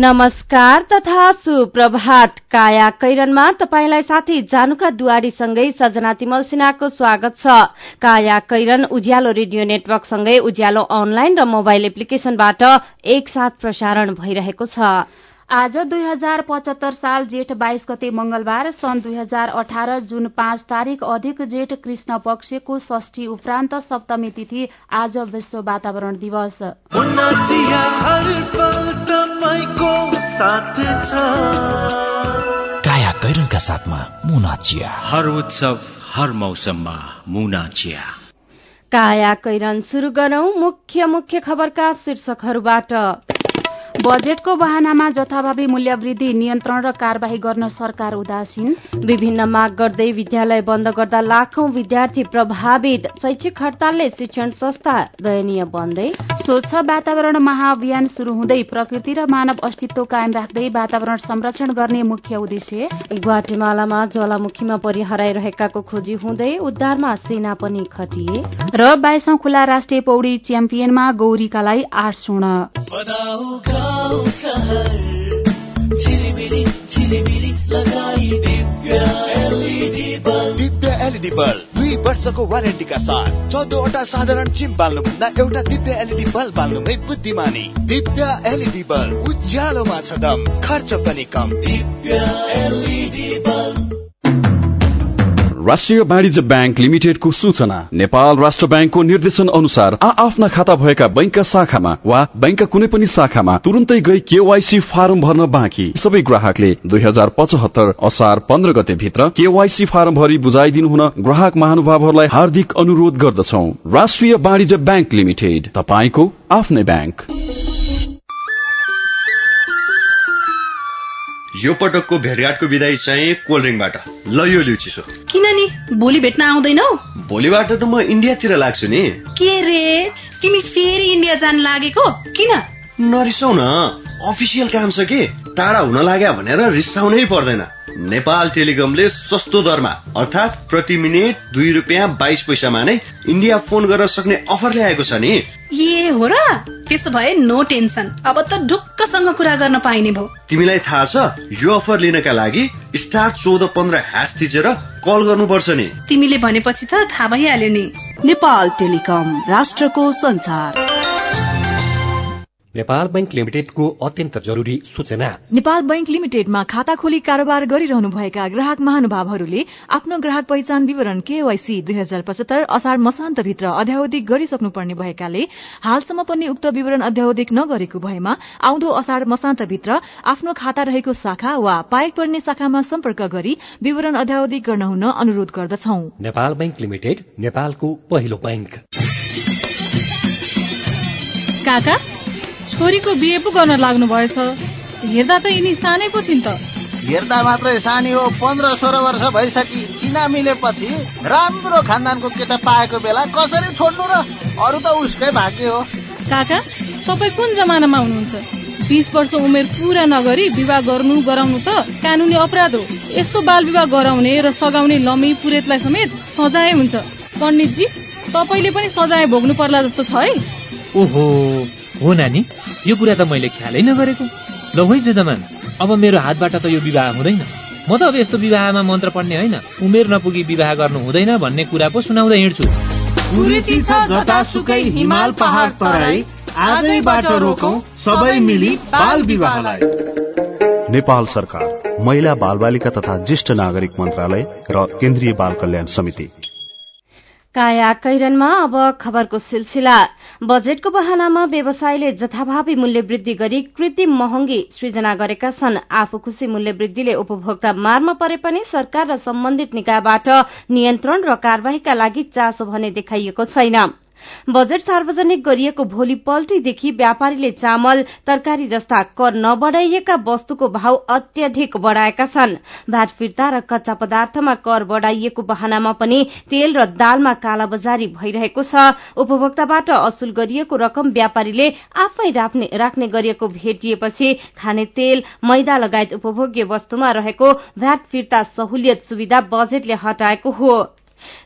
नमस्कार तथा सुप्रभात। काया कैरनमा तपाईंलाई साथी जानुका दुवारीसँगै सजना तिमल सिन्हाको स्वागत छ। काया कैरन उज्यालो रेडियो नेटवर्कसँगै उज्यालो अनलाइन र मोबाइल एप्लिकेशनबाट एकसाथ प्रसारण भइरहेको छ। आज दुई हजार पचहत्तर साल जेठ बाइस गते मंगलबार सन् दुई हजार अठार जुन पाँच तारीक अधिक जेठ कृष्ण पक्षको षष्ठी उपरान्त सप्तमी तिथि आज विश्व वातावरण दिवस। काया कैरनका साथमा मुना चिया। हर उत्सव हर मौसममा मुना चिया। काया कैरन शुरू गरौं मुख्य मुख्य खबरका शीर्षकहरूबाट। बजेटको बहानामा जथाभावी मूल्य वृद्धि नियन्त्रण र कार्यवाही गर्न सरकार उदासीन। विभिन्न माग गर्दै विद्यालय बन्द गर्दा लाखौं विद्यार्थी प्रभावित। शैक्षिक हड़तालले शिक्षण संस्था दयनीय बन्दै। स्वच्छ वातावरण महाअभियान शुरू हुँदै प्रकृति र मानव अस्तित्व कायम राख्दै वातावरण संरक्षण गर्ने मुख्य उद्देश्य। ग्वाटेमालामा ज्वालामुखीमा परि हराइरहेकाको खोजी हुँदै उद्धारमा सेना पनि खटिए। र बाइसौं खुला राष्ट्रिय पौडी च्याम्पियनमा गौरीकालाई आठ स्वर्ण। दिव्य एलइडी बल्ब दुई वर्षको वारेन्टीका साथ चौधवटा साधारण चिम बाल्नुभन्दा एउटा दिव्य एलइडी बल्ब बाल्नुमै बुद्धिमानी दिव्य एलइडी बल्ब उज्यालोमा छ दम खर्च पनि कम दिव्य एलइडी बल्ब राष्ट्रिय वाणिज्य ब्याङ्क लिमिटेडको सूचना। नेपाल राष्ट्र ब्याङ्कको निर्देशन अनुसार आ आफ्ना खाता भएका बैंकका शाखामा वा बैंकका कुनै पनि शाखामा तुरन्तै गई केवाईसी फारम भर्न बाँकी। सबै ग्राहकले दुई हजार पचहत्तर असार पन्ध्र गते भित्र केवाईसी फारम भरि बुझाइदिनु हुन ग्राहक महानुभावहरूलाई हार्दिक अनुरोध गर्दछौ। राष्ट्रिय वाणिज्य ब्याङ्क लिमिटेड तपाईँको आफ्नै ब्याङ्क। यो पटकको भेटघाटको विदाई चाहिँ कोल्ड ड्रिङ्कबाट। ल यो लिउ चिसो। किन नि भोलि भेट्न आउँदैनौ? भोलिबाट त म इन्डियातिर लाग्छु नि। के रे? तिमी फेरि इन्डिया जान लागेको? किन? नरिसाउ न। अफिसियल काम छ कि? टाढा हुन लाग्यो भनेर रिसाउनै पर्दैन। नेपाल टेलिकमले सस्तो दरमा अर्थात् प्रति मिनट दुई रुपियाँ बाइस पैसामा नै इन्डिया फोन गर्न सक्ने अफर ल्याएको छ नि। ए हो र? त्यसो भए नो टेन्सन। अब त ढुक्कसँग कुरा गर्न पाइने भयो। तिमीलाई थाहा छ यो अफर लिनका लागि स्टार चौध पन्ध्र ह्यास थिचेर कल गर्नुपर्छ नि। तिमीले भनेपछि त थाहा भइहाल्यो नि। नेपाल टेलिकम राष्ट्रको संसार। नेपाल बैंक लिमिटेडको अत्यन्त जरुरी सूचना। नेपाल बैंक लिमिटेडमा खाता खोली कारोबार गरिरहनुभएका ग्राहक महानुभावहरूले आफ्नो ग्राहक पहिचान विवरण केवाईसी दुई हजार पचहत्तर असार मसान्तभित्र अध्यावधिक गरिसक्नुपर्ने भएकाले हालसम्म पनि उक्त विवरण अध्यावधिक नगरेको भएमा आउँदो असार मसान्तभित्र आफ्नो खाता रहेको शाखा वा पाएक पर्ने शाखामा सम्पर्क गरी विवरण अध्यावधिक गर्न हुन अनुरोध गर्दछौ। नेपाल बैंक लिमिटेड नेपालको पहिलो बैंक काका छोरीको बिहे पो गर्न लाग्नु भएछ हेर्दा त यिनी सानै पो छिन् त। हेर्दा मात्रै सानी हो पन्ध्र सोह्र वर्ष भइसकि चिना मिलेपछि राम्रो खानदानको केटा पाएको बेला कसरी छोड्नु र अरू त उसकै भाग्य हो। काका तपाईँ कुन जमानामा हुनुहुन्छ? बिस वर्ष उमेर पुरा नगरी विवाह गर्नु गराउनु त कानुनी अपराध हो। यस्तो बाल विवाह गराउने र सघाउने लमी पुरेतलाई समेत सजाय हुन्छ। पण्डितजी तपाईँले पनि सजाय भोग्नु पर्ला जस्तो छ है। ओहो हो नानी। यो कुरा त मैले ख्यालै नगरेको। ल है जजमान अब मेरो हातबाट त यो विवाह हुँदैन। म त अब यस्तो विवाहमा मन्त्र पढ्ने होइन। उमेर नपुगी विवाह गर्नु हुँदैन भन्ने कुरा पो सुनाउँदै हिँड्छु। हिमाल पहाड तराई आजैबाट रोकौं सबै मिली बाल विवाहलाई। नेपाल सरकार महिला बाल बालिका तथा ज्येष्ठ नागरिक मन्त्रालय र केन्द्रीय बाल कल्याण समिति। काया कैरनमा अब खबरको सिलसिला। बजेटको बहानामा व्यवसायले जथाभावी मूल्य वृद्धि गरी कृत्रिम महँगी सृजना गरेका छन्। आफू खुशी मूल्य वृद्धिले उपभोक्ता मारमा परे पनि सरकार र सम्बन्धित निकायबाट नियन्त्रण र कार्यवाहीका लागि चासो भने देखाइएको छैन। बजेट सार्वजनिक गरिएको भोलि पल्टीदेखि व्यापारीले चामल तरकारी जस्ता कर नबढ़ाइएका वस्तुको भाव अत्यधिक बढ़ाएका छन्। भ्याट फिर्ता र कच्चा पदार्थमा कर बढ़ाइएको बहानामा पनि तेल र दालमा कालाबजारी भइरहेको छ। उपभोक्ताबाट असुल गरिएको रकम व्यापारीले आफै राख्ने गरिएको भेटिएपछि खाने तेल मैदा लगायत उपभोग्य वस्तुमा रहेको भ्याट फिर्ता सहुलियत सुविधा बजेटले हटाएको हो।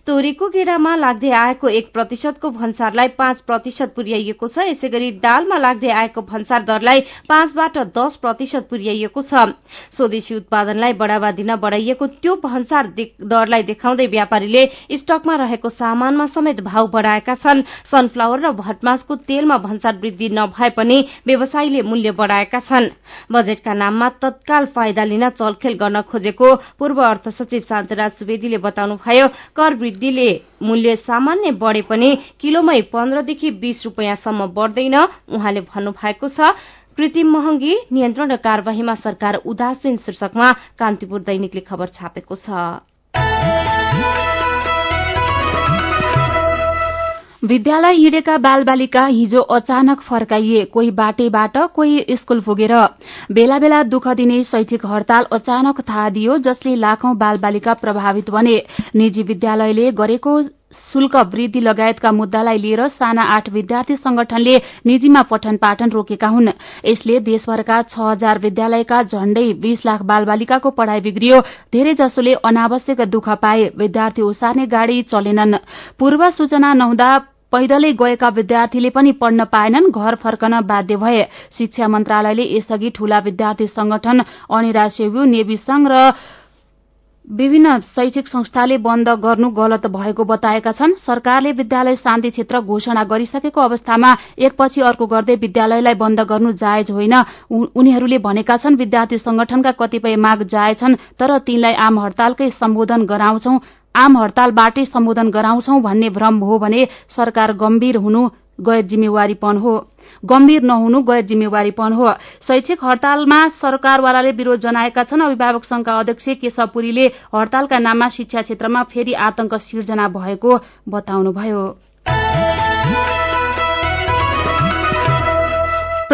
तोरीको गेडामा लाग्दै आएको एक प्रतिशतको भन्सारलाई पाँच प्रतिशत पुर्याइएको छ। यसै गरी दालमा लाग्दै आएको भन्सार दरलाई पाँचबाट दस प्रतिशत पुर्याइएको छ। स्वदेशी उत्पादनलाई बढ़ावा दिन बढ़ाइएको त्यो भन्सार दरलाई देखाउँदै व्यापारीले स्टकमा रहेको सामानमा समेत भाव बढ़ाएका छन्। सनफ्लावर र भटमासको तेलमा भन्सार वृद्धि नभए पनि व्यवसायीले मूल्य बढ़ाएका छन्। बजेटका नाममा तत्काल फाइदा लिन चलखेल गर्न खोजेको पूर्व अर्थ सचिव शान्तराज सुवेदीले बताउनुभयो कर वृद्धिले मूल्य सामान्य बढ़े पनि किलोमै पन्ध्रदेखि बीस रूपियाँसम्म बढ़दैन उहाँले भन्नुभएको छ। कृत्रिम महँगी नियन्त्रण र कार्यवाहीमा सरकार उदासीन शीर्षकमा कान्तिपुर दैनिकले खबर छापेको छ। विद्यालय हिँडेका बालबालिका हिजो अचानक फर्काइए। कोही बाटेबाट कोही स्कूल पुगेर। बेला बेला दुःख दिने शैक्षिक हड़ताल अचानक थाहा दियो जसले लाखौं बालबालिका प्रभावित बने। निजी विद्यालयले गरेको शुल्क वृद्धि लगायतका मुद्दालाई लिएर साना आठ विद्यार्थी संगठनले निजीमा पठन पाठन रोकेका हुन्। यसले देशभरका छ हजार विद्यालयका झण्डै बीस लाख बालबालिकाको पढ़ाई बिग्रियो। धेरै जसोले अनावश्यक दुःख पाए। विद्यार्थी ओसार्ने गाड़ी चलेनन्। पूर्व सूचना नहुँदा पैदलै गएका विद्यार्थीले पनि पढ्न पाएनन् घर फर्कन बाध्य भए। शिक्षा मन्त्रालयले यसअघि ठूला विद्यार्थी संगठन अनिरा सेव्यू नेवी संघ र विभिन्न शैक्षिक संस्थाले बन्द गर्नु गलत भएको बताएका छन्। सरकारले विद्यालय शान्ति क्षेत्र घोषणा गरिसकेको अवस्थामा एकपछि अर्को गर्दै विद्यालयलाई बन्द गर्नु जायज होइन। उनीहरूले भनेका छन् विद्यार्थी संगठनका कतिपय माग जायज छन् तर तिनलाई आम हड़तालकै सम्बोधन गराउँछौ। आम हड़तालबाटै सम्बोधन गराउँछौ भन्ने भ्रम हो भने सरकार गम्भीर हुनु गैर जिम्मेवारीपन हो। गम्भीर नहुनु गैर जिम्मेवारीपन हो। शैक्षिक हड़तालमा सरकारवालाले विरोध जनाएका छन्। अभिभावक संघका अध्यक्ष केशव पुरीले हड़तालका नाममा शिक्षा क्षेत्रमा फेरि आतंक सिर्जना भएको बताउनुभयो।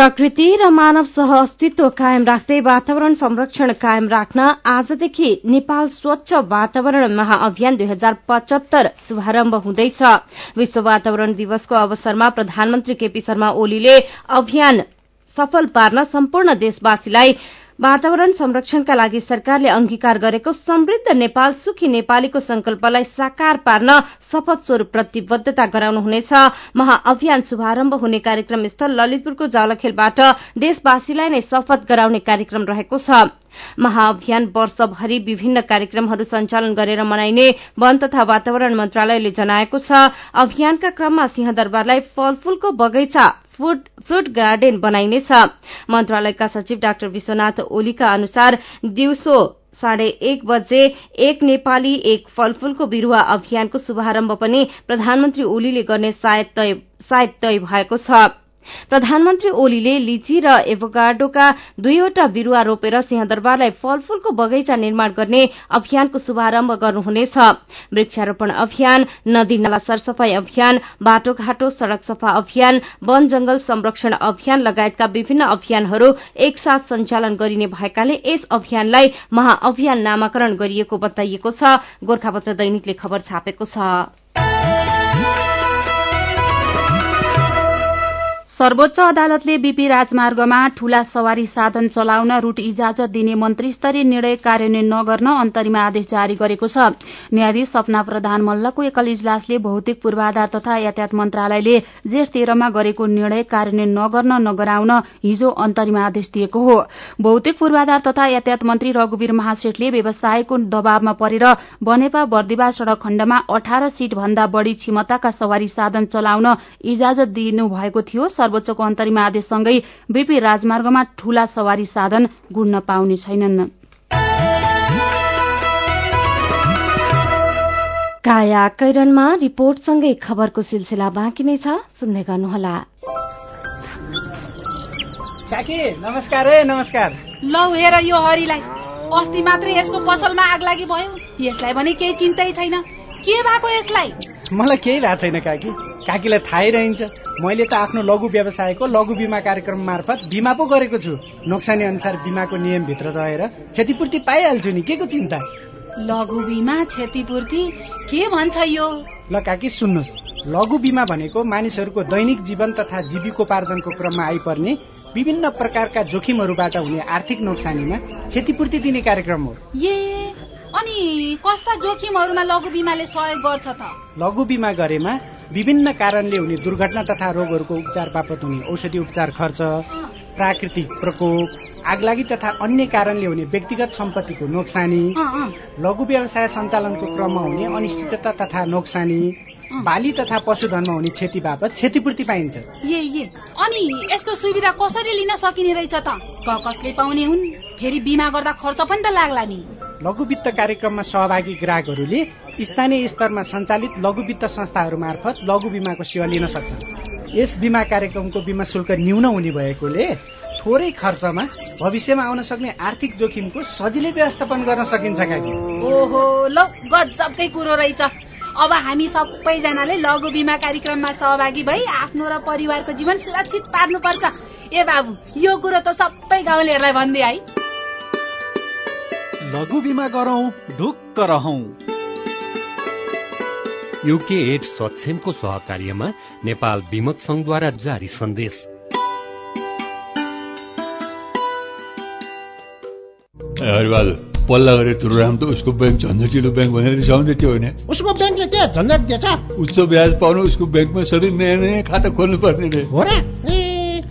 प्रकृति र मानव सह अस्तित्व कायम राख्दै वातावरण संरक्षण कायम राख्न आजदेखि नेपाल स्वच्छ वातावरण महाअभियान दुई हजार पचहत्तर शुभारम्भ हुँदैछ। विश्व वातावरण दिवसको अवसरमा प्रधानमन्त्री केपी शर्मा ओलीले अभियान सफल पार्न सम्पूर्ण देशवासीलाई वातावरण संरक्षणका लागि सरकारले अंगीकार गरेको समृद्ध नेपाल सुखी नेपालीको संकल्पलाई साकार पार्न शपथ स्वरूप प्रतिबद्धता गराउनुहुनेछ। महाअभियान शुभारम्भ हुने कार्यक्रम स्थल ललितपुरको जालखेलबाट देशवासीलाई नै शपथ गराउने कार्यक्रम रहेको छ। महाअभियान वर्षभरि विभिन्न कार्यक्रमहरू सञ्चालन गरेर मनाइने वन तथा वातावरण मन्त्रालयले जनाएको छ। अभियानका क्रममा सिंहदरबारलाई फलफूलको बगैँचा फ्रूट गार्डन बनाइनेछ। मन्त्रालयका सचिव डाक्टर विश्वनाथ ओलीका अनुसार दिउँसो साढे एक बजे एक नेपाली एक फलफूलको बिरूवा अभियानको शुभारम्भ पनि प्रधानमन्त्री ओलीले गर्ने सायद तय भएको छ। प्रधानमन्त्री ओलीले लिची र एभोगाडोका दुईवटा बिरूवा रोपेर सिंहदरबारलाई फलफूलको बगैँचा निर्माण गर्ने अभियानको शुभारम्भ गर्नुहुनेछ। वृक्षारोपण अभियान नदी नाला सरसफाई अभियान बाटोघाटो सड़क सफा अभियान वन जंगल संरक्षण अभियान लगायतका विभिन्न अभियानहरू एकसाथ सञ्चालन गरिने भएकाले यस अभियानलाई महाअभियान नामाकरण गरिएको बताइएको छ। गोर्खापत्र दैनिकले खबर छापेको छ। सर्वोच्च अदालतले बीपी राजमार्गमा ठूला सवारी साधन चलाउन रूट इजाजत दिने मन्त्री स्तरीय निर्णय कार्यान्वयन नगर्न अन्तरिम आदेश जारी गरेको छ। न्यायाधीश सपना प्रधान मल्लको एकल इजलासले भौतिक पूर्वाधार तथा यातायात मन्त्रालयले जेठ तेह्रमा गरेको निर्णय कार्यान्वयन नगर्न नगराउन हिजो अन्तरिम आदेश दिएको हो। भौतिक पूर्वाधार तथा यातायात मन्त्री रघुवीर महासेठले व्यवसायको दबावमा परेर बनेपा बर्दिवा सड़क खण्डमा अठार सीट भन्दा बढ़ी क्षमताका सवारी साधन चलाउन इजाजत दिनु भएको थियो सर्वोच्चको अन्तरिम आदेशसँगै बीपी राजमार्गमा ठूला सवारी साधन गुड्न पाउने छैनन्। काया कैरनमा रिपोर्टसँगै खबरको सिलसिला बाँकी नै छ। सुन्दै गर्नुहोला। नमस्कार है नमस्कार। लौ हेर यो हरिलाई। अस्ति मात्रै यसको पसलमा आग लागि भयो। यसलाई भने केही चिन्तै छैन। के भएको यसलाई? मलाई केही भएको छैन काकी। काकीलाई थाहै रहन्छ। मैले त आफ्नो लघु व्यवसायको लघु बिमा कार्यक्रम मार्फत बिमा पो गरेको छु। नोक्सानी अनुसार बिमाको नियमभित्र रहेर क्षतिपूर्ति पाइहाल्छु नि। के को चिन्ता? लघु बिमा क्षतिपूर्ति? के भन्छ यो? ल काकी सुन्नुहोस्। लघु बिमा भनेको मानिसहरूको दैनिक जीवन तथा जीविकोपार्जनको क्रममा आइपर्ने विभिन्न प्रकारका जोखिमहरूबाट हुने आर्थिक नोक्सानीमा क्षतिपूर्ति दिने कार्यक्रम हो। ए अनि कस्ता जोखिमहरूमा लघु बिमाले सहयोग गर्छ त? लघु बिमा गरेमा विभिन्न कारणले हुने दुर्घटना तथा रोगहरूको उपचार बापत हुने औषधि उपचार खर्च प्राकृतिक प्रकोप आगलागी तथा अन्य कारणले हुने व्यक्तिगत सम्पत्तिको नोक्सानी लघु व्यवसाय सञ्चालनको क्रममा हुने अनिश्चितता तथा नोक्सानी बाली तथा पशुधनमा हुने क्षति बापत क्षतिपूर्ति पाइन्छ। ए ए अनि यस्तो सुविधा कसरी लिन सकिने रहेछ त? कसले पाउने हुन्? फेरि बिमा गर्दा खर्च पनि त लाग्ला नि। लघु वित्त कार्यक्रममा सहभागी ग्राहकहरूले स्थानीय स्तरमा सञ्चालित लघु वित्त संस्थाहरू मार्फत लघु बिमाको सेवा लिन सक्छन्। यस बिमा कार्यक्रमको बिमा शुल्क न्यून हुने भएकोले थोरै खर्चमा भविष्यमा आउन सक्ने आर्थिक जोखिमको सजिलै व्यवस्थापन गर्न सकिन्छ ओहो ल गजबकै कुरो रहेछ। अब हामी सबैजनाले लघु बिमा कार्यक्रममा सहभागी भई आफ्नो र परिवारको जीवन सुरक्षित पार्नुपर्छ। ए बाबु यो कुरो त सबै गाउँलेहरूलाई भनिदिए है लघु बिमा गरौँ ढुक्क रहौँ। युके एड सक्षमको सहकार्यमा नेपाल विमक संघद्वारा जारी सन्देश। हरिबहादुर पल्ला गरेर तुरुराम त उसको ब्याङ्क झन्झटिलो ब्याङ्क भनेर रिसाउँदै थियो होइन? उसको ब्याङ्कले के झन्झट दिएछ? उच्च ब्याज पाउनु उसको ब्याङ्कमा सधैँ नयाँ नयाँ खाता खोल्नु पर्ने रे। हो र?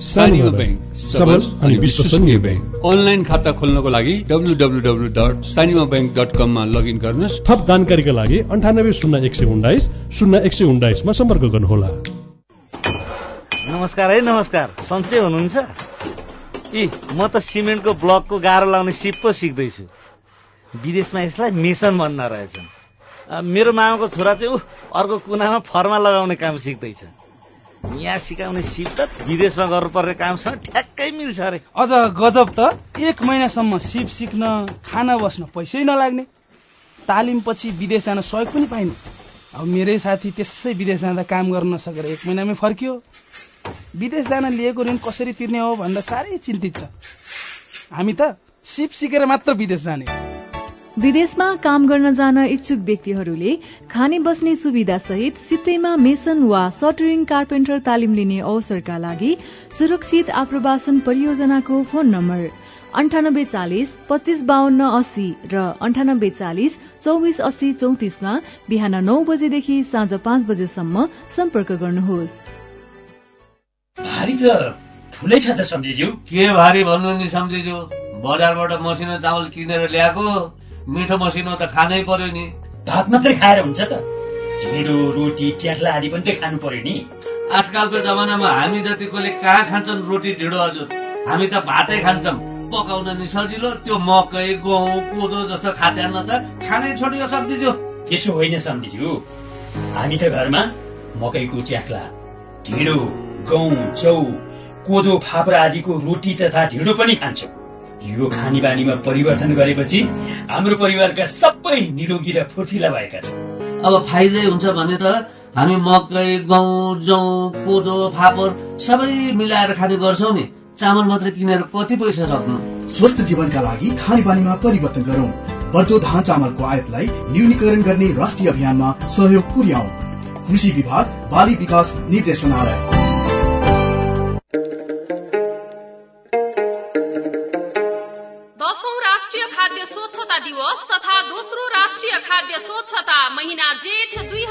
सानिमा ब्याङ्क सबल अनि विश्वसनीय ब्याङ्क। अनलाइन खाता खोल्नको लागि W dot Sanima bank dot कममा लगइन गर्नुहोस्। थप जानकारीका लागि अन्ठानब्बे शून्य एक सय उन्नाइस शून्य एक सय उन्नाइसमा सम्पर्क गर्नुहोला। नमस्कार है नमस्कार। सन्चै हुनुहुन्छ? यी म त सिमेन्टको ब्लकको गाह्रो लगाउने सिप पो सिक्दैछु। विदेशमा यसलाई मिसन भन्न रहेछन्। मेरो मामाको छोरा चाहिँ ऊ अर्को कुनामा फर्मा लगाउने काम सिक्दैछ। यहाँ सिकाउने सिप त विदेशमा गर्नुपर्ने कामसँग ठ्याक्कै मिल्छ अरे। अझ गजब त एक महिनासम्म सिप सिक्न खाना बस्न पैसै नलाग्ने। तालिमपछि विदेश जान सहयोग पनि पाइने। अब मेरै साथी त्यसै विदेश जाँदा काम गर्न नसकेर एक महिनामै फर्कियो। विदेश जान लिएको ऋण कसरी तिर्ने हो भन्दा साह्रै चिन्तित छ। हामी त सिप सिकेर मात्र विदेश जाने। विदेशमा काम गर्न जान इच्छुक व्यक्तिहरूले खाने बस्ने सुविधा सहित सित्तैमा मेसन वा सटरिङ कार्पेन्टर तालिम लिने अवसरका लागि सुरक्षित आप्रवासन परियोजनाको फोन नम्बर अन्ठानब्बे चालिस पच्चिस बाहन्न अस्सी र अन्ठानब्बे चालिस चौबिस अस्सी चौतिसमा बिहान नौ बजेदेखि साँझ पाँच बजेसम्म सम्पर्क गर्नुहोस्। भारी त ठुलै छ त सम्झिज्यू। के भारी भन्नु नि सम्झिज्यू? बजारबाट मसिनो चामल किनेर ल्याएको? मिठो मसिनो त खानै पर्यो नि। भात मात्रै खाएर हुन्छ त। ढिँडो रोटी च्याख्ला आदि पनि त खानु पर्यो नि। आजकलको जमानामा हामी जतिकोले कहाँ खान्छन् रोटी ढिँडो हजुर हामी त भातै खान्छौँ। पकाउन नि सजिलो त्यो मकै गहुँ कोदो जस्तो खाद्यान्न त खानै छोडियो सम्झिज्यू। त्यसो होइन सम्झिज्यू। हामी त घरमा मकैको च्याख्ला ढिँडो गहुँ चौ कोदो फाप्रा आदिको रोटी तथा ढिँडो पनि खान्छौँ। यो खानी बानीमा परिवर्तन गरेपछि हाम्रो परिवारका सबै निरोगी र फुर्तिला भएका छन्। अब फाइदै हुन्छ भने त हामी मकै गहुँ जौ कोदो फापर सबै मिलाएर खाने गर्छौँ नि। चामल मात्रै किनेर कति पैसा सक्नु? स्वस्थ जीवनका लागि खानेपानीमा परिवर्तन गरौँ। बढ्दो धान चामलको आयातलाई न्यूनीकरण गर्ने राष्ट्रिय अभियानमा सहयोग पुर्याउ। कृषि विभाग बाली विकास निर्देशनालय। महिना जेठ दुई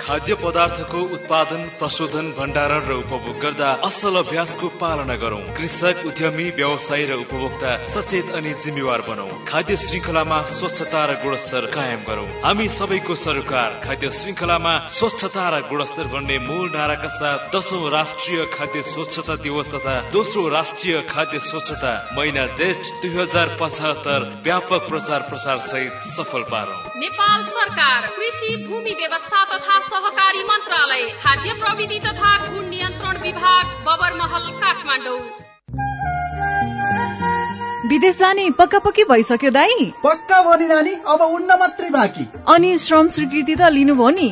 खाद्य पदार्थको उत्पादन प्रशोधन भण्डारण र उपभोग गर्दा असल अभ्यासको पालना गरौं। कृषक उद्यमी व्यवसायी र उपभोक्ता सचेत अनि जिम्मेवार बनौ। खाद्य श्रृङ्खलामा स्वच्छता र गुणस्तर कायम गरौं। हामी सबैको सरोकार खाद्य श्रृङ्खलामा स्वच्छता र गुणस्तर भन्ने मूल नाराका साथ दशौं राष्ट्रिय खाद्य स्वच्छता दिवस तथा दोस्रो राष्ट्रिय खाद्य स्वच्छता महिना जेठ दुई हजार पचहत्तर व्यापक प्रचार प्रसार सहित सफल पारौं। नेपाल सरकार कृषि भूमि व्यवस्था तथा सहकारी मन्त्रालय खाद्य प्रविधि तथा गुण नियन्त्रण विभाग बबरमहल काठमाडौँ। विदेश जाने पक्का पक्की भइसक्यो दाई। पक्का भनी नानी अब उन्न मात्रै बाँकी। अनि श्रम स्वीकृति त लिनुभयो नि।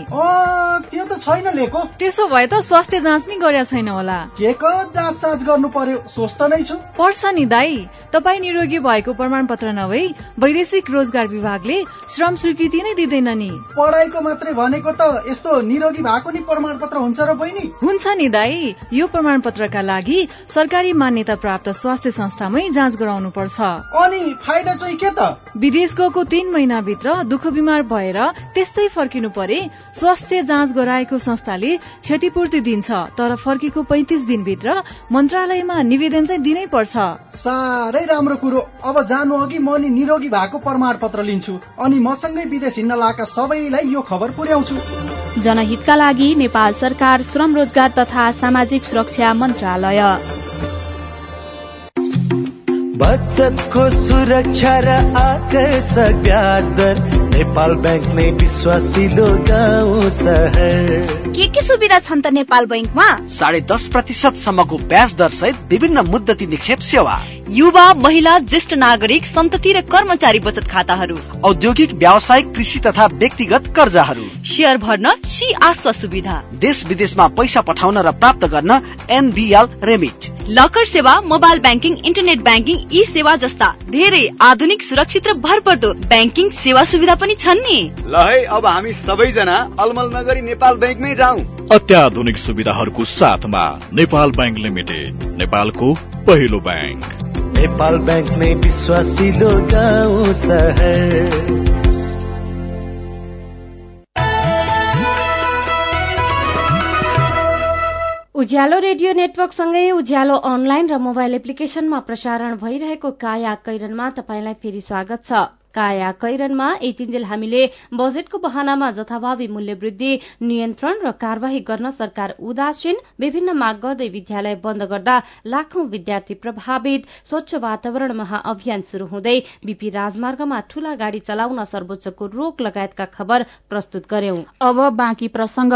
त्यो त छैन लिएको त्यसो भए त स्वास्थ्य जाँच नि गरेका छैन होला। के को जाँच साँच गर्नु पर्यो स्वस्थ नै छु। पर्छ नि दाई। तपाईँ निरोगी भएको प्रमाणपत्र नभई वैदेशिक रोजगार विभागले श्रम स्वीकृति नै दिँदैन नि। पढाइको मात्रै भनेको त यस्तो निरोगी भएको नि प्रमाणपत्र हुन्छ र बहिनी? हुन्छ नि दाई। यो प्रमाणपत्रका लागि सरकारी मान्यता प्राप्त स्वास्थ्य संस्थामै जाँच गराउनु पर्छ। अनि फाइदा चाहिँ के त? विदेश गएको तीन महिनाभित्र दुःख बिमार भएर त्यस्तै फर्किनु परे स्वास्थ्य जाँच गराएको संस्थाले क्षतिपूर्ति दिन्छ तर फर्केको पैंतिस दिनभित्र मन्त्रालयमा निवेदन चाहिँ दिनै पर्छ। साह्रै राम्रो कुरो। अब जानु अघि म नि निरोगी भएको प्रमाणपत्र लिन्छु अनि मसँगै विदेश हिँड्न लगाएका सबैलाई यो खबर पुर्याउँछु। जनहितका लागि नेपाल सरकार श्रम रोजगार तथा सामाजिक सुरक्षा मन्त्रालय। बचतको सुरक्षा र आकर्षक ब्याज दर नेपाल बैंक में विश्वासी विश्वासिलो गाउँ सहर के के सुविधा छन् त नेपाल बैङ्कमा? साढे दस प्रतिशत सम्मको ब्याज दर सहित विभिन्न मुद्दती निक्षेप सेवा। युवा महिला ज्येष्ठ नागरिक सन्तति र कर्मचारी बचत खाताहरू। औद्योगिक व्यावसायिक कृषि तथा व्यक्तिगत कर्जाहरू। सेयर भर्न सी आस्वा सुविधा। देश विदेशमा पैसा पठाउन र प्राप्त गर्न एनबिएल रेमिट। लकर सेवा mobile banking internet banking e सेवा जस्ता धेरै आधुनिक सुरक्षित र भरपर्दो ब्याङ्किङ सेवा सुविधा पनि छन् नि। ल है अब हामी सबैजना अलमल नगरी नेपाल ब्याङ्कमै जाउँ अत्याधुनिक सुविधाहरूको साथमा नेपाल ब्याङ्क लिमिटेड नेपालको पहिलो ब्याङ्क। नेपाल ब्याङ्क नै विश्वासिलो गाउँ सहर। उज्यालो रेडियो नेटवर्कसँगै उज्यालो अनलाइन र मोबाइल एप्लिकेशनमा प्रसारण भइरहेको काया कैरनमा तपाईँलाई फेरि स्वागत छ। काया कैरनमा यतिन्जेल हामीले बजेटको बहानामा जथाभावी मूल्य वृद्धि नियन्त्रण र कार्यवाही गर्न सरकार उदासीन विभिन्न माग गर्दै विद्यालय बन्द गर्दा लाखौं विद्यार्थी प्रभावित। स्वच्छ वातावरण महाअभियान शुरू हुँदै बीपी राजमार्गमा ठूला गाड़ी चलाउन सर्वोच्चको रोक लगायतका खबर प्रस्तुत गर्यौं। अब बाँकी प्रसंग।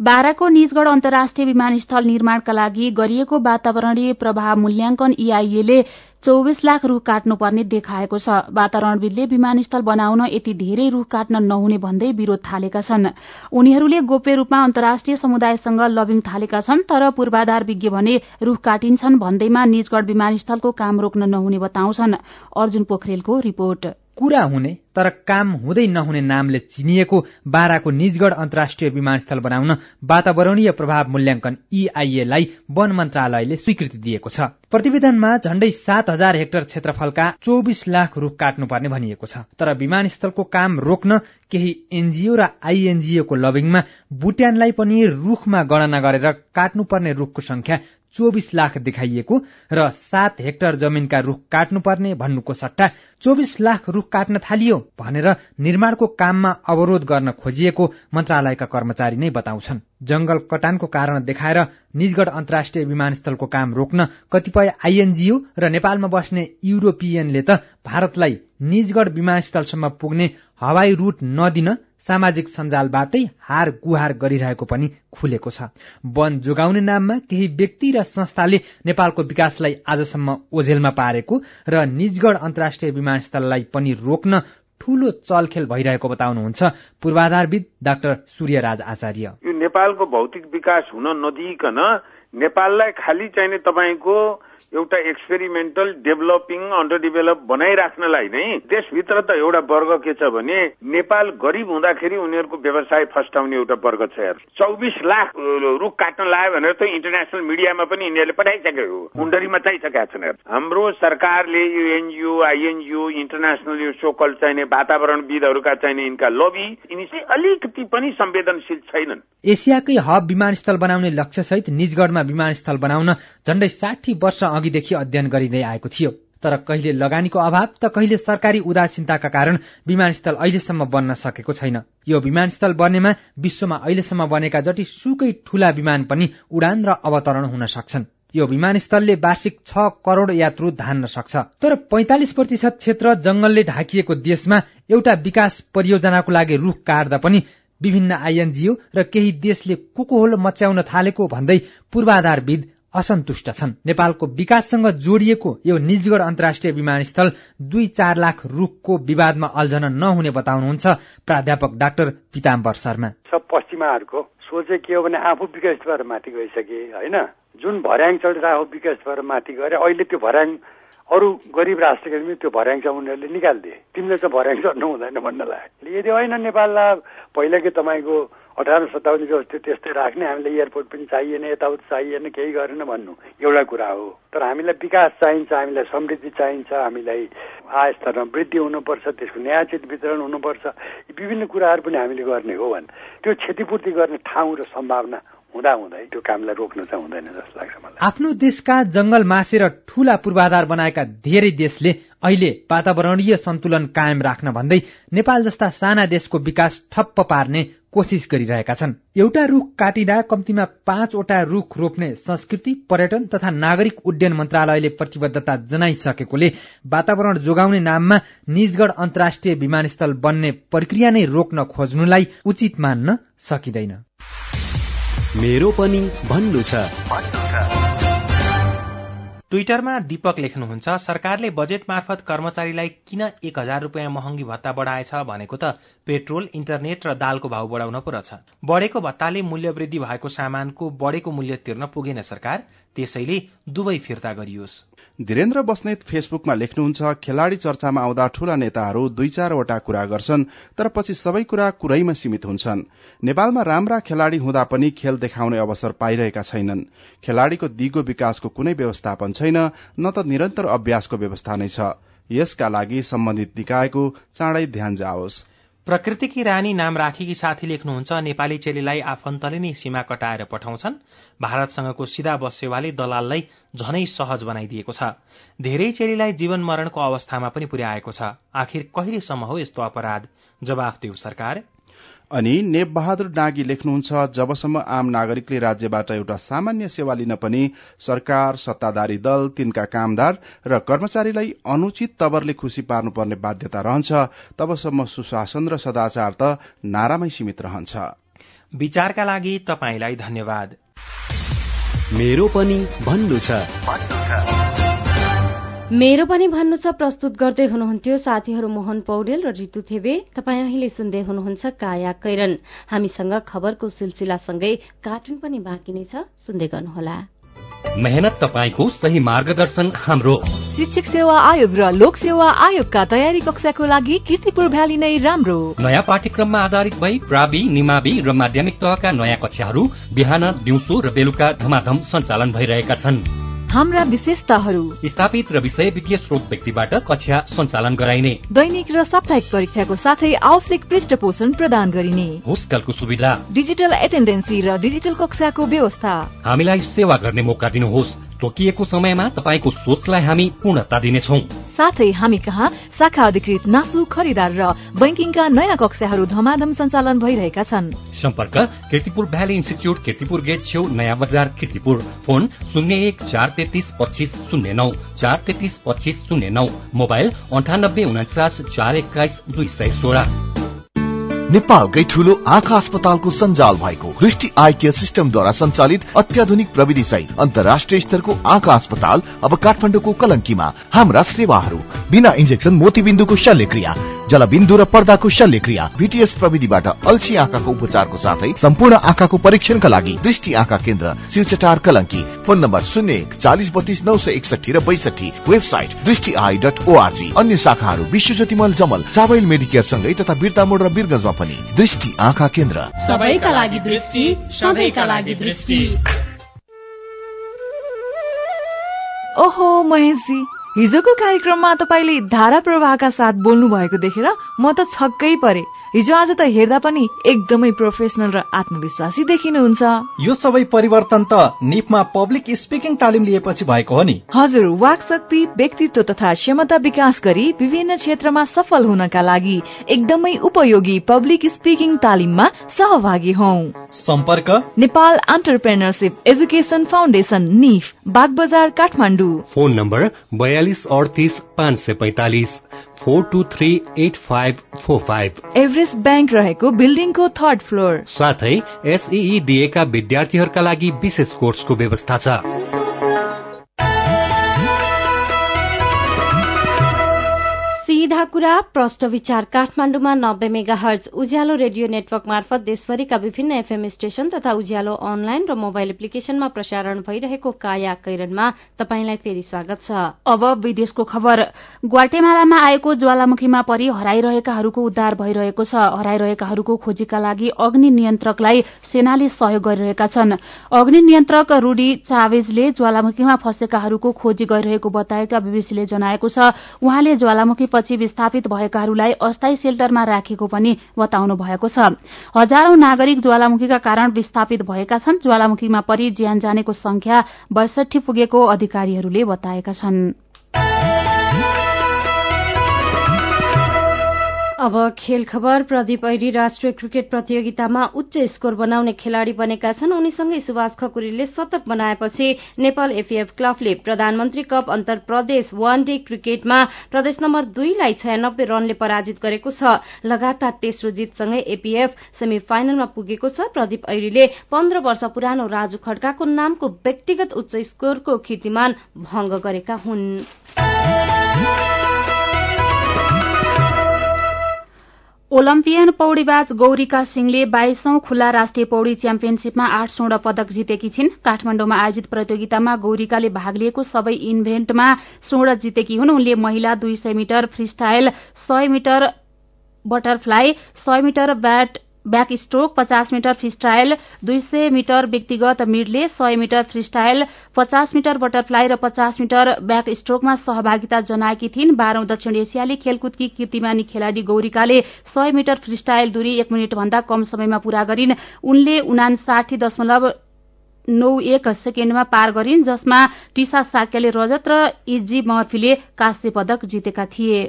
बाराको निजगढ़ अन्तर्राष्ट्रिय विमानस्थल निर्माणका लागि गरिएको वातावरणीय प्रभाव मूल्याङ्कन ले चौविस लाख रूख काट्नुपर्ने देखाएको छ। वातावरणविदले विमानस्थल बनाउन यति धेरै रूख काट्न नहुने भन्दै विरोध थालेका छन्। उनीहरूले गोप्य रूपमा अन्तर्राष्ट्रिय समुदायसँग लबिङ थालेका छन् तर पूर्वाधार विज्ञ भने रूख काटिन्छन् भन्दैमा निजगढ़ विमानस्थलको काम रोक्न नहुने बताउँछन्। अर्जुन पोखरेलको रिपोर्ट। कुरा हुने तर काम हुँदै नहुने नामले चिनिएको बाराको निजगढ़ अन्तर्राष्ट्रिय विमानस्थल बनाउन वातावरणीय प्रभाव मूल्याङ्कन ईआईएलाई वन मन्त्रालयले स्वीकृति दिएको छ। प्रतिवेदनमा झण्डै सात हजार हेक्टर क्षेत्रफलका चौबिस लाख रूख काट्नुपर्ने भनिएको छ। तर विमानस्थलको काम रोक्न केही एनजीओ र आईएनजीओको लबिङमा बुट्यानलाई पनि रूखमा गणना गरेर काट्नुपर्ने रूखको संख्या चौबिस लाख देखाइएको र सात हेक्टर जमिनका रूख काट्नुपर्ने भन्नुको सट्टा चौबिस लाख रूख काट्न थालियो भनेर निर्माणको काममा अवरोध गर्न खोजिएको मन्त्रालयका कर्मचारी नै बताउँछन्। जंगल कटानको कारण देखाएर निजगढ़ अन्तर्राष्ट्रिय विमानस्थलको काम रोक्न कतिपय आइएनजीओ र नेपालमा बस्ने युरोपियनले त भारतलाई निजगढ़ विमानस्थलसम्म पुग्ने हवाई रूट नदिन सामाजिक सञ्जालबाटै हार गुहार गरिरहेको पनि खुलेको छ। वन जोगाउने नाममा केही व्यक्ति र संस्थाले नेपालको विकासलाई आजसम्म ओझेलमा पारेको र निजगढ़ अन्तर्राष्ट्रिय विमानस्थललाई पनि रोक्न ठूलो चलखेल भइरहेको बताउनुहुन्छ पूर्वाधारविद डाक्टर सूर्यराज आचार्य। यो नेपालको भौतिक विकास हुन नदिइकन नेपाललाई खालि चाहिने तपाईँको एउटा एक्सपेरिमेन्टल डेभलपिङ अन्डर डेभलप बनाइराख्नलाई नै देशभित्र त एउटा वर्ग के छ भने नेपाल गरिब हुँदाखेरि उनीहरूको व्यवसाय फस्टाउने एउटा वर्ग छ यार। चौबिस लाख रुख काट्न लाग्यो भनेर त इन्टरनेसनल मिडियामा पनि यिनीहरूले पठाइसकेको हो। मुन्डरी मचाइसकेका छन् हाम्रो सरकारले यो एनजिओ आइएनजिओ इन्टरनेसनल यो सोकल चाहिने वातावरणविदहरूका चाहिने यिनका लबी यिनी चाहिँ अलिकति पनि संवेदनशील छैनन्। एसियाकै हब विमानस्थल बनाउने लक्ष्य सहित निजगढ़मा विमानस्थल बनाउन झण्डै साठी वर्ष अघिदेखि अध्ययन गरिँदै आएको थियो। तर कहिले लगानीको अभाव त कहिले सरकारी उदासीनताका कारण विमानस्थल अहिलेसम्म बन्न सकेको छैन। यो विमानस्थल बन्नेमा विश्वमा अहिलेसम्म बनेका जति सुकै ठूला विमान पनि उडान र अवतरण हुन सक्छन्। यो विमानस्थलले वार्षिक छ करोड़ यात्रु धान्न सक्छ। तर पैंतालिस प्रतिशत क्षेत्र जंगलले ढाकिएको देशमा एउटा विकास परियोजनाको लागि रूख काट्दा पनि विभिन्न आइएनजिओ र केही देशले कुकुहोल मच्याउन थालेको भन्दै पूर्वाधारविद असन्तुष्ट छन्। नेपालको विकाससँग जोडिएको यो निजगढ अन्तर्राष्ट्रिय विमानस्थल दुई चार लाख रुखको विवादमा अल्झन नहुने बताउनुहुन्छ प्राध्यापक डाक्टर पिताम्बर शर्मा। सब पश्चिमाहरूको सोचे के हो भने आफू विकसित भएर माथि गइसके होइन? जुन भर्याङ चढेर आफू विकसित भएर माथि गएर अहिले त्यो भर्याङ अरू गरिब राष्ट्रको पनि त्यो भर्याङ चाहिँ उनीहरूले निकालिदिए। तिमीले चाहिँ भर्याङ चढ्नु हुँदैन भन्नलाई लाग्यो यदि होइन नेपाललाई पहिलाकै तपाईँको अठार सताउन्नको त्यो त्यस्तै राख्ने हामीलाई एयरपोर्ट पनि चाहिएन यताउति चाहिएन केही गरेन भन्नु। एउटा कुरा हो। तर हामीलाई विकास चाहिन्छ हामीलाई समृद्धि चाहिन्छ हामीलाई आय स्तरमा वृद्धि हुनुपर्छ त्यसको न्यायचित वितरण हुनुपर्छ। विभिन्न कुराहरू पनि हामीले गर्ने हो भने। त्यो क्षतिपूर्ति गर्ने ठाउँ र सम्भावना हुँदा हुँदै त्यो कामलाई रोक्न चाहिँ हुँदैन जस्तो लाग्छ मलाई। आफ्नो देशका जंगल मासेर ठूला पूर्वाधार बनाएका धेरै देशले अहिले वातावरणीय सन्तुलन कायम राख्न भन्दै नेपाल जस्ता साना देशको विकास ठप्प पार्ने कोसिस गरिरहेका छन्। एउटा रुख काटिँदा कम्तीमा पाँचवटा रुख रोप्ने संस्कृति पर्यटन तथा नागरिक उड्डयन मन्त्रालयले प्रतिबद्धता जनाइसकेकोले वातावरण जोगाउने नाममा निजगढ अन्तर्राष्ट्रिय विमानस्थल बन्ने प्रक्रिया नै रोक्न खोज्नुलाई उचित मान्न सकिँदैन। मेरो पनि भन्नु छ। ट्विटरमा दीपक लेख्नुहुन्छ सरकारले बजेट मार्फत कर्मचारीलाई किन एक हजार रुपियाँ महँगी भत्ता बढाएछ भनेको त पेट्रोल इन्टरनेट र दालको भाव बढाउन पो रहेछ। बढेको भत्ताले मूल्य वृद्धि भएको सामानको बढेको मूल्य तिर्न पुगेन सरकार। त्यसैले दुवै फिर्ता गरियोस्। धीरेन्द्र बस्नेत फेसबुकमा लेख्नुहुन्छ खेलाड़ी चर्चामा आउँदा ठूला नेताहरू दुई चारवटा कुरा गर्छन् तर पछि सबै कुरा कुरैमा सीमित हुन्छन्। नेपालमा राम्रा खेलाड़ी हुँदा पनि खेल देखाउने अवसर पाइरहेका छैनन्। खेलाड़ीको दिगो विकासको कुनै व्यवस्थापन छैन न त निरन्तर अभ्यासको व्यवस्था नै छ। यसका लागि सम्बन्धित निकायको चाँडै ध्यान जाओस्। प्रकृतिकी रानी नाम राखेकी साथी लेख्नुहुन्छ नेपाली चेलीलाई आफन्तले नै सीमा कटाएर पठाउँछन्। भारतसँगको सिधा बस सेवाले दलाललाई झनै सहज बनाइदिएको छ। धेरै चेलीलाई जीवन मरणको अवस्थामा पनि पुर्याएको छ। आखिर कहिलेसम्म हो यस्तो अपराध? जवाफ देऊ सरकार। अनि नेप बहादुर डाँगी लेख्नुहुन्छ जबसम्म आम नागरिकले राज्यबाट एउटा सामान्य सेवा लिन पनि सरकार सत्ताधारी दल तिनका कामदार र कर्मचारीलाई अनुचित तवरले खुशी पार्नुपर्ने बाध्यता रहन्छ तबसम्म सुशासन र सदाचार त नारामै सीमित रहन्छ। विचारका लागि तपाईँलाई धन्यवाद। मेरो पनि भन्नु छ। मेरो पनि भन्नु छ प्रस्तुत गर्दै हुनुहुन्थ्यो साथीहरू मोहन पौडेल र ऋतु थेबे। तपाईँ अहिले सुन्दै हुनुहुन्छ काया कैरन। हामीसँग खबरको सिलसिलासँगै कार्टुन पनि बाँकी नै छ सुन्दै गर्नुहोला। मेहनत तपाईँको सही मार्गदर्शन हाम्रो। शिक्षक सेवा आयोग र लोक सेवा आयोगका तयारी कक्षाको लागि किर्तिपुर भ्याली नै राम्रो। नयाँ पाठ्यक्रममा आधारित भई प्रावि निमावि र माध्यमिक तहका नयाँ कक्षाहरू बिहान दिउँसो र बेलुका धमाधम सञ्चालन भइरहेका छन्। हाम्रा विशेषताहरू। स्थापित र विषय विज्ञ स्रोत व्यक्तिबाट कक्षा सञ्चालन गराइने। दैनिक र साप्ताहिक परीक्षाको साथै आवश्यक पृष्ठ पोषण प्रदान गरिने। होस्टलको सुविधा। डिजिटल एटेन्डेन्सी र डिजिटल कक्षाको व्यवस्था। हामीलाई सेवा गर्ने मौका दिनुहोस्। तोकिएको समयमा तपाईँको सोचलाई हामी पूर्णता दिनेछौ। साथै हामी कहाँ शाखा अधिकृत नासु खरिदार र बैंकिङका नयाँ कक्षाहरू धमाधम सञ्चालन भइरहेका छन्। सम्पर्क Kirtipur valley institute Kirtipur gate छेउ नयाँ बजार किर्तिपुर फोन शून्य एक चार तेत्तिस पच्चिस शून्य नौ चार तेत्तिस पच्चिस शून्य नौ। मोबाइल अन्ठानब्बे उन्चास चार एक्काइस दुई सय सोह्र। नेपालकै ठूलो आँखा अस्पतालको सञ्जाल भएको दृष्टि आई केयर सिस्टमद्वारा सञ्चालित अत्याधुनिक प्रविधि सहित अन्तर्राष्ट्रिय स्तरको आँखा अस्पताल अब काठमाडौँको कलङ्कीमा हाम्रा सेवाहरू। बिना इन्जेक्सन मोतीबिन्दुको शल्यक्रिया। जलबिन्दु र पर्दाको शल्यक्रिया भिटिएस प्रविधिबाट अल्छी आँखाको उपचारको साथै सम्पूर्ण आँखाको परीक्षणका लागि दृष्टि आँखा केन्द्र शिवचटार कलङ्की। फोन नम्बर शून्य एक चालिस बत्तीस नौ सय एकसठी र बैसठी वेबसाइट दृष्टि आई डट ओआरजी अन्य शाखाहरू विश्व मल जमल चावल मेडिकेयर सँगै तथा बिर्ता मोड र बिरगंजमा पनि दृष्टि आँखा केन्द्र। सबैका लागि दृष्टि सधैँका लागि दृष्टि। ओहो महेशजी। हिजोको कार्यक्रममा तपाईँले धारा प्रवाहका साथ बोल्नु भएको देखेर म त छक्कै परे। हिजो आज त हेर्दा पनि एकदमै प्रोफेसनल र आत्मविश्वासी देखिनुहुन्छ। यो सबै परिवर्तन त निपमा पब्लिक स्पिकिङ तालिम लिएपछि भएको हो नि। हजुर वाक शक्ति व्यक्तित्व तथा क्षमता विकास गरी विभिन्न क्षेत्रमा सफल हुनका लागि एकदमै उपयोगी पब्लिक स्पिकिङ तालिममा सहभागी हौ। सम्पर्क? नेपाल अन्टरप्रेनरसिप एजुकेसन फाउन्डेसन निफ बागबजार काठमाडौँ। फोन नम्बर बयालिस अड़तीस पाँच सय पैतालिस four two three eight five four five Everest bank रहेको बिल्डिङको थर्ड फ्लोर साथै एसई दिएका विद्यार्थीहरूका लागि विशेष कोर्सको व्यवस्था छ सिधा कुरा प्रष्ट विचार काठमाण्डुमा नब्बे mega hertz Ujyaalo radio network मार्फत देशभरिका विभिन्न एफएम स्टेशन तथा उज्यालो अनलाइन र मोबाइल एप्लिकेशनमा प्रसारण भइरहेको काया कैरनमा तपाईंलाई फेरि स्वागत छ। अब विदेशको खबर। ग्वाटेमालामा आएको ज्वालामुखीमा परि हराइरहेकाहरूको उद्धार भइरहेको छ। हराइरहेकाहरूको खोजीका लागि अग्नि नियन्त्रकलाई सेनाले सहयोग गरिरहेका छन्। अग्नि नियन्त्रक रूडी चावेजले ज्वालामुखीमा फँसेकाहरूको खोजी गरिरहेको बताएका बीबीसीले जनाएको छ। उहाँले ज्वालामुखी पछि विस्थापित भएकाहरूलाई अस्थायी सेल्टरमा राखेको पनि बताउनु भएको छ। हजारौं नागरिक ज्वालामुखीका कारण विस्थापित भएका छन्। ज्वालामुखीमा परि ज्यान जानेको संख्या बैसठी पुगेको अधिकारीहरूले बताएका छन्। अब खेल खबर प्रदीप ऐरी राष्ट्रिय क्रिकेट प्रतियोगितामा उच्च स्कोर बनाउने खेलाड़ी बनेका छन्। उनीसँगै सुभाष खकुरीले शतक बनाएपछि नेपाल एफएफ क्लबले प्रधानमन्त्री कप अन्तर प्रदेश वान डे क्रिकेटमा प्रदेश नम्बर दुईलाई छयानब्बे रनले पराजित गरेको छ। लगातार तेस्रो जीतसँगै एपीएफ सेमी फाइनलमा पुगेको छ। प्रदीप ऐरीले पन्ध्र वर्ष पुरानो राजु खड्काको नामको व्यक्तिगत उच्च स्कोरको कीर्तिमान भंग गरेका हुन्। ओलम्पियन पौड़ीबाज गौरीका सिंहले बाइसौं खुल्ला राष्ट्रिय पौड़ी च्याम्पियनशीपमा आठ स्वर्ण पदक जितेकी छिन्। काठमाण्डुमा आयोजित प्रतियोगितामा गौरीकाले भाग लिएको सबै इभेन्टमा स्वर्ण जितेकी हुन्। उनले महिला दुई सय मिटर फ्रीस्टाइल सय मिटर बटरफ्लाई सय मिटर ब्याट ब्याक स्ट्रोक पचास मिटर फ्रीस्टाइल दुई सय मिटर व्यक्तिगत मिडले सय मिटर फ्रीस्टाइल पचास मिटर बटरफ्लाई र पचास मिटर ब्याक स्ट्रोकमा सहभागिता जनाएकी थिइन्। बाह्रौं दक्षिण एसियाली खेलकुदकी कीर्तिमानी खेलाड़ी गौरिकाले सय मिटर फ्रीस्टाइल दूरी एक मिनट भन्दा कम समयमा पूरा गरिन्। उनले उनासाठी दशमलव नौ एक सेकेण्डमा पार गरिन् जसमा टिसा साक्याले रजत र इजी मर्फीले काँस्य पदक जितेका थिए।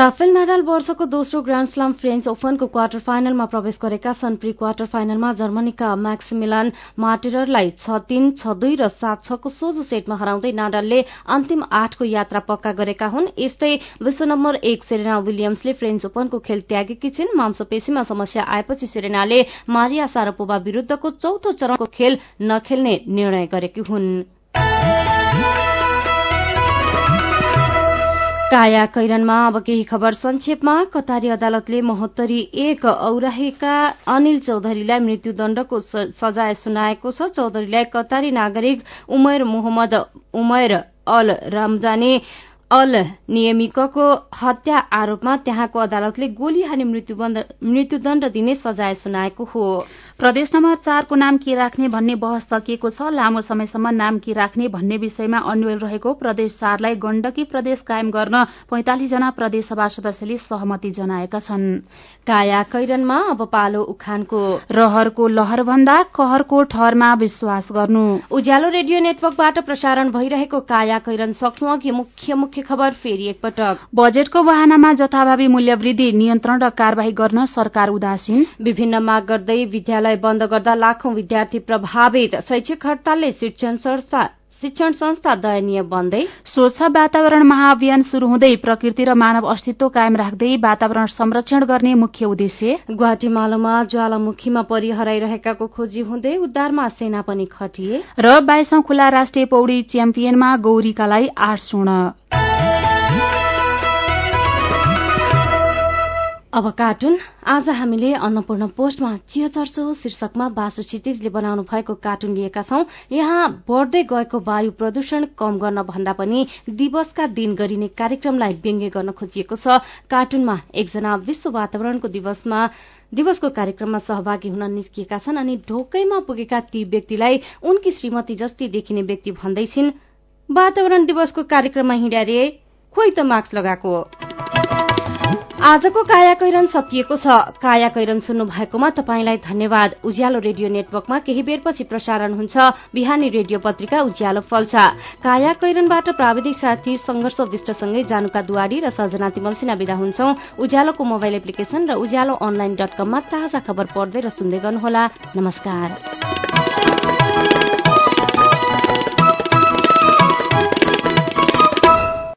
राफेल नाडाल वर्षको दोस्रो ग्राण्ड स्लाम फ्रेन्च ओपनको क्वार्टर फाइनलमा प्रवेश गरेका छन् प्री क्वार्टर फाइनलमा जर्मनीका म्याक्सिमिलान मार्टिररलाई छ तीन छ दुई र सात छको सोझो सेटमा हराउँदै नाडालले अन्तिम आठको यात्रा पक्का गरेका हुन्। यस्तै विश्व नम्बर एक सेरेना विलियम्सले फ्रेन्च ओपनको खेल त्यागेकी छिन्। मांसपेशीमा समस्या आएपछि सेरेनाले मारिया सारपोवा विरूद्धको चौथो चरणको खेल नखेल्ने निर्णय गरेकी हुन्। काया कैरनमा अब केही खबर संक्षेपमा कतारी अदालतले महोत्तरी एक औराहीका अनिल चौधरीलाई मृत्युदण्डको सजाय सुनाएको छ। चौधरीलाई कतारी नागरिक उमेर मोहम्मद उमेर अल रमजानी अल नियमिकको हत्या आरोपमा त्यहाँको अदालतले गोली हानी मृत्युदण्ड दिने सजाय सुनाएको हो। प्रदेश नम्बर चारको नाम के राख्ने भन्ने बहस सकिएको छ। लामो समयसम्म नाम के राख्ने भन्ने विषयमा अन्यल रहेको प्रदेश चारलाई गण्डकी प्रदेश कायम गर्न पैंतालिस जना प्रदेशसभा सदस्यले सहमति जनाएका छन्। काया कैरनमा अब पालो उखानको रहरको लहर भन्दा कहरको ठहरमा विश्वास गर्नु। उज्यालो रेडियो नेटवर्कबाट प्रसारण भइरहेको काया कैरन सक्नु अघि मुख्य मुख्य खबर फेरि एकपटक। बजेटको बहानामा जथाभावी मूल्य वृद्धि नियन्त्रण र कार्यवाही गर्न सरकार उदासीन। विभिन्न माग गर्दै विद्यालय बन्द गर्दा लाखौं विद्यार्थी प्रभावित। शैक्षिक हड़तालले शिक्षण संस्था शिक्षण संस्था दयनीय बन्दै स्वच्छ वातावरण महाअभियान शुरू हुँदै प्रकृति र मानव अस्तित्व कायम राख्दै वातावरण संरक्षण गर्ने मुख्य उद्देश्य। ग्वाटेमालोमा ज्वालामुखीमा परि हराइरहेकाको खोजी हुँदै उद्धारमा सेना पनि खटिए। र बाइसौं खुल्ला राष्ट्रिय पौडी च्याम्पियनमा गौरीकालाई आठ स्वर्ण। अब कार्टुन। आज हामीले अन्नपूर्ण पोस्टमा चियचर्चो शीर्षकमा बासु क्षितिजले बनाउनु भएको कार्टुन लिएका छौं। यहाँ बढ़दै गएको वायु प्रदूषण कम गर्न भन्दा पनि दिवसका दिन गरिने कार्यक्रमलाई व्यङ्ग्य गर्न खोजिएको छ। कार्टुनमा एकजना विश्व वातावरणको दिवसमा दिवसको कार्यक्रममा सहभागी हुन निस्किएका छन् अनि ढोकैमा पुगेका ती व्यक्तिलाई उनकी श्रीमती जस्ती देखिने व्यक्ति भन्दैछिन् वातावरण दिवसको कार्यक्रममा हिँड्या रे खोइ त मास्क लगाएको आजको काया कैरन सकिएको छ। काया कैरन सुन्नु भएकोमा तपाईँलाई धन्यवाद। उज्यालो रेडियो नेटवर्कमा केही बेरपछि प्रसारण हुन्छ। बिहानी रेडियो पत्रिका उज्यालो फल्छा काया कैरनबाट प्राविधिक साथी संघर्ष विष्टसँगै जानुका दुवारी र सजना तिमलसिना विदा हुन्छौ। उज्यालोको मोबाइल एप्लिकेशन र उज्यालो अनलाइन डट कममा ताजा खबर पढ्दै र सुन्दै गर्नुहोला। नमस्कार।